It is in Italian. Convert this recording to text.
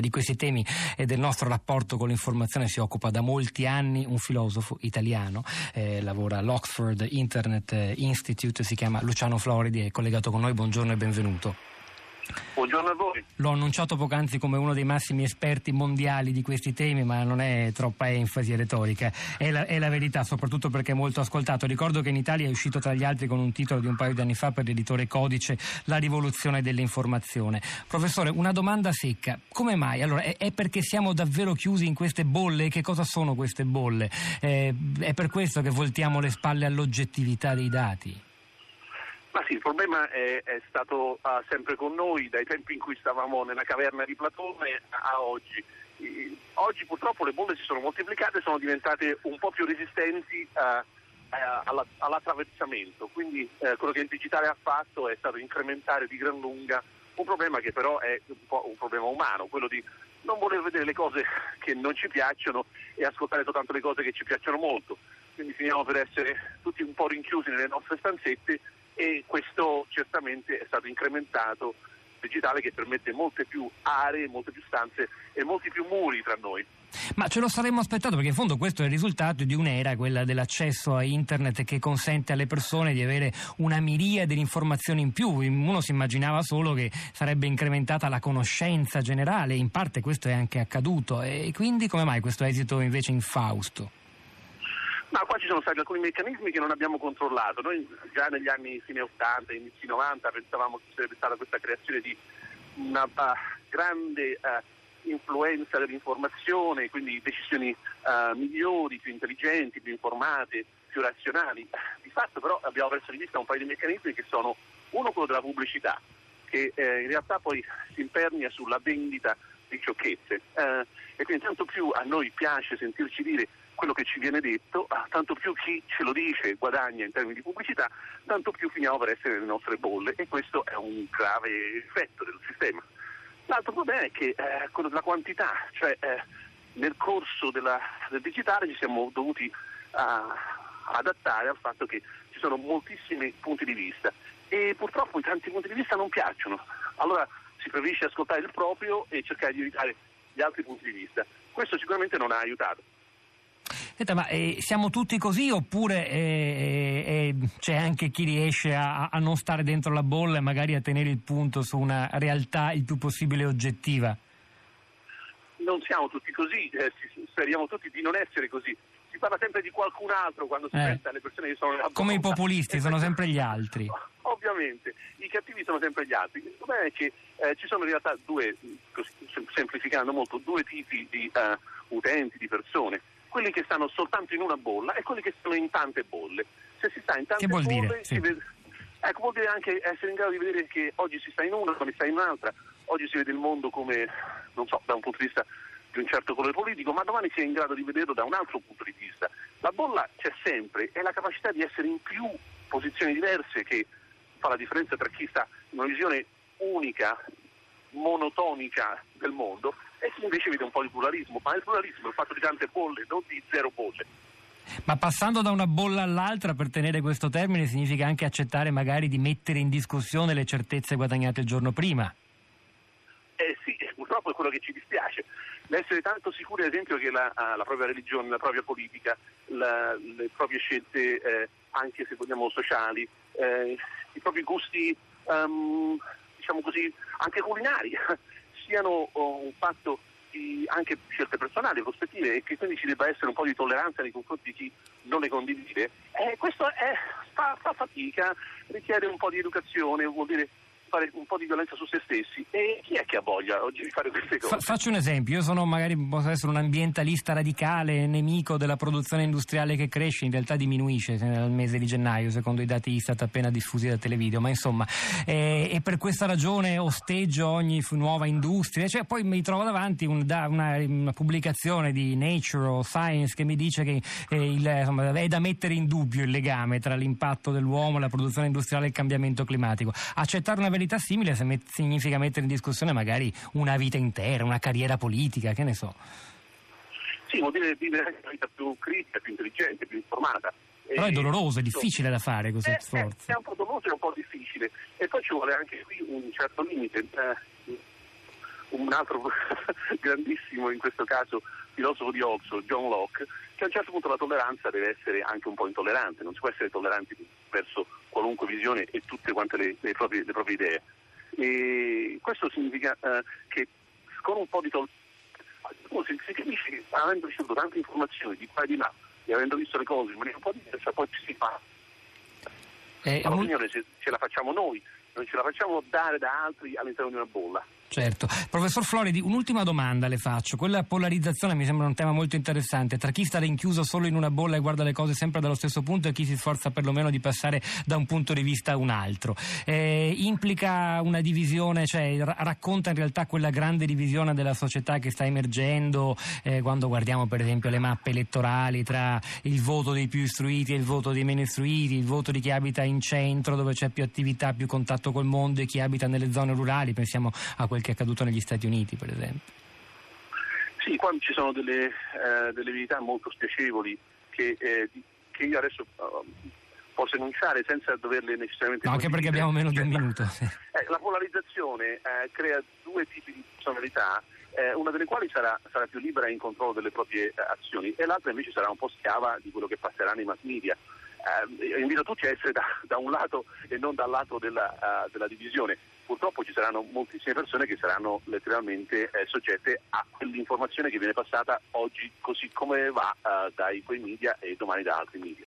Di questi temi e del nostro rapporto con l'informazione si occupa da molti anni un filosofo italiano, eh, lavora all'Oxford Internet Institute, si chiama Luciano Floridi, è collegato con noi, buongiorno e benvenuto. Buongiorno a voi. L'ho annunciato poc'anzi come uno dei massimi esperti mondiali di questi temi, ma non è troppa enfasi retorica, è la, è la, verità, soprattutto perché è molto ascoltato. Ricordo che in Italia è uscito tra gli altri con un titolo di un paio di anni fa per l'editore Codice, La rivoluzione dell'informazione. Professore, una domanda secca. Come mai? Allora, è, è perché siamo davvero chiusi in queste bolle? Che cosa sono queste bolle? Eh, è per questo che voltiamo le spalle all'oggettività dei dati? Il problema è, è stato uh, sempre con noi dai tempi in cui stavamo nella caverna di Platone a oggi. I, oggi purtroppo le bolle si sono moltiplicate e sono diventate un po' più resistenti uh, uh, all'attraversamento, quindi eh, quello che il digitale ha fatto è stato incrementare di gran lunga un problema che però è un po' un problema umano, quello di non voler vedere le cose che non ci piacciono e ascoltare soltanto le cose che ci piacciono molto. Quindi finiamo per essere tutti un po' rinchiusi nelle nostre stanzette e questo certamente è stato incrementato digitale che permette molte più aree, molte più stanze e molti più muri tra noi. Ma ce lo saremmo aspettato perché in fondo questo è il risultato di un'era, quella dell'accesso a internet che consente alle persone di avere una miriade di informazioni in più. Uno si immaginava solo che sarebbe incrementata la conoscenza generale, in parte questo è anche accaduto e quindi come mai questo esito invece infausto? Ma qua ci sono stati alcuni meccanismi che non abbiamo controllato. Noi già negli anni fine 80, inizi 90 pensavamo che sarebbe stata questa creazione di una uh, grande uh, influenza dell'informazione, quindi decisioni uh, migliori, più intelligenti, più informate, più razionali. Di fatto però abbiamo perso di vista un paio di meccanismi che sono uno quello della pubblicità, che eh, in realtà poi si impernia sulla vendita di sciocchezze. Eh, e quindi tanto più a noi piace sentirci dire quello che ci viene detto, ah, tanto più chi ce lo dice guadagna in termini di pubblicità, tanto più finiamo per essere nelle nostre bolle e questo è un grave effetto del sistema. L'altro problema è che eh, quello della quantità, cioè eh, nel corso della, del digitale ci siamo dovuti uh, adattare al fatto che ci sono moltissimi punti di vista e purtroppo i tanti punti di vista non piacciono. Allora si preferisce ascoltare il proprio e cercare di evitare gli altri punti di vista. Questo sicuramente non ha aiutato. Senta, ma eh, siamo tutti così oppure eh, eh, c'è anche chi riesce a, a, non stare dentro la bolla e magari a tenere il punto su una realtà il più possibile oggettiva? Non siamo tutti così, eh, speriamo tutti di non essere così. Si parla sempre di qualcun altro quando si eh. pensa alle persone che sono nella. Come i populisti, sono sempre gli altri. Ovviamente, i cattivi sono sempre gli altri. Il problema è che eh, ci sono in realtà due, semplificando molto, due tipi di utenti, di persone quelli che stanno soltanto in una bolla e quelli che stanno in tante bolle. Se si sta in tante bolle, dire? Sì. vede, ecco, vuol dire anche essere in grado di vedere che oggi si sta in una, poi si sta in un'altra, oggi si vede il mondo come, non so, da un punto di vista di un certo colore politico, ma domani si è in grado di vederlo da un altro punto di vista. La bolla c'è sempre e la capacità di essere in più posizioni diverse che fa la differenza tra chi sta in una visione unica, monotonica del mondo e chi invece vede un po' di pluralismo, ma il pluralismo è fatto di tante bolle, non di zero bolle. Ma passando da una bolla all'altra, per tenere questo termine, significa anche accettare magari di mettere in discussione le certezze guadagnate il giorno prima? Eh sì, purtroppo è quello che ci dispiace. L'essere tanto sicuri, ad esempio, che la, ah, la propria religione, la propria politica, la, le proprie scelte, eh, anche se vogliamo sociali, eh, i propri gusti, um, diciamo così, anche culinari, siano oh, un fatto di anche scelte personali, prospettive e che quindi ci debba essere un po' di tolleranza nei confronti di chi non le condivide, eh, questo è, fa, fa fatica, richiede un po' di educazione, vuol dire fare un po' di violenza su se stessi e chi è che ha voglia oggi di fare queste cose? Fa, faccio un esempio, io sono magari posso essere un ambientalista radicale, nemico della produzione industriale che cresce, in realtà diminuisce nel mese di gennaio secondo i dati Istat appena diffusi da Televideo, ma insomma eh, e per questa ragione osteggio ogni nuova industria, cioè poi mi trovo davanti un, da, una, una, pubblicazione di Nature o Science che mi dice che eh, il, insomma, è da mettere in dubbio il legame tra l'impatto dell'uomo, la produzione industriale e il cambiamento climatico. Accettare una verità mentalità simile significa mettere in discussione magari una vita intera, una carriera politica, che ne so. Sì, vuol dire vivere una vita più critica, più intelligente, più informata. Però è doloroso, è difficile da fare questo è, sforzo. È, è un po' doloroso e un po' difficile. E poi ci vuole anche qui un certo limite. Eh, un altro grandissimo, in questo caso, filosofo di Oxford, John Locke, che a un certo punto la tolleranza deve essere anche un po' intollerante, non si può essere tolleranti verso qualunque visione e tutte quante le, le, proprie, le proprie, idee. E questo significa eh, che con un po' di tolleranza si, capisce che avendo ricevuto tante informazioni di qua e di là e avendo visto le cose in maniera un po' diversa, poi ci si fa. Eh, L'opinione un... ce, ce la facciamo noi, non ce la facciamo dare da altri all'interno di una bolla. Certo. Professor Floridi, un'ultima domanda le faccio. Quella polarizzazione mi sembra un tema molto interessante tra chi sta rinchiuso solo in una bolla e guarda le cose sempre dallo stesso punto e chi si sforza perlomeno di passare da un punto di vista a un altro. Eh, implica una divisione, cioè racconta in realtà quella grande divisione della società che sta emergendo eh, quando guardiamo per esempio le mappe elettorali tra il voto dei più istruiti e il voto dei meno istruiti, il voto di chi abita in centro dove c'è più attività, più contatto col mondo e chi abita nelle zone rurali. Pensiamo a quel che è accaduto negli Stati Uniti, per esempio. Sì, qua ci sono delle, eh, delle verità molto spiacevoli che, eh, che io adesso uh, posso enunciare senza doverle necessariamente... No, anche perché abbiamo meno di un minuto. Sì. Eh, la polarizzazione eh, crea due tipi di personalità, eh, una delle quali sarà, sarà, più libera in controllo delle proprie azioni e l'altra invece sarà un po' schiava di quello che passerà nei mass media. Invito tutti a essere da, da, un lato e non dal lato della, uh, della divisione purtroppo ci saranno moltissime persone che saranno letteralmente eh, soggette a quell'informazione che viene passata oggi così come va eh, dai quei media e domani da altri media.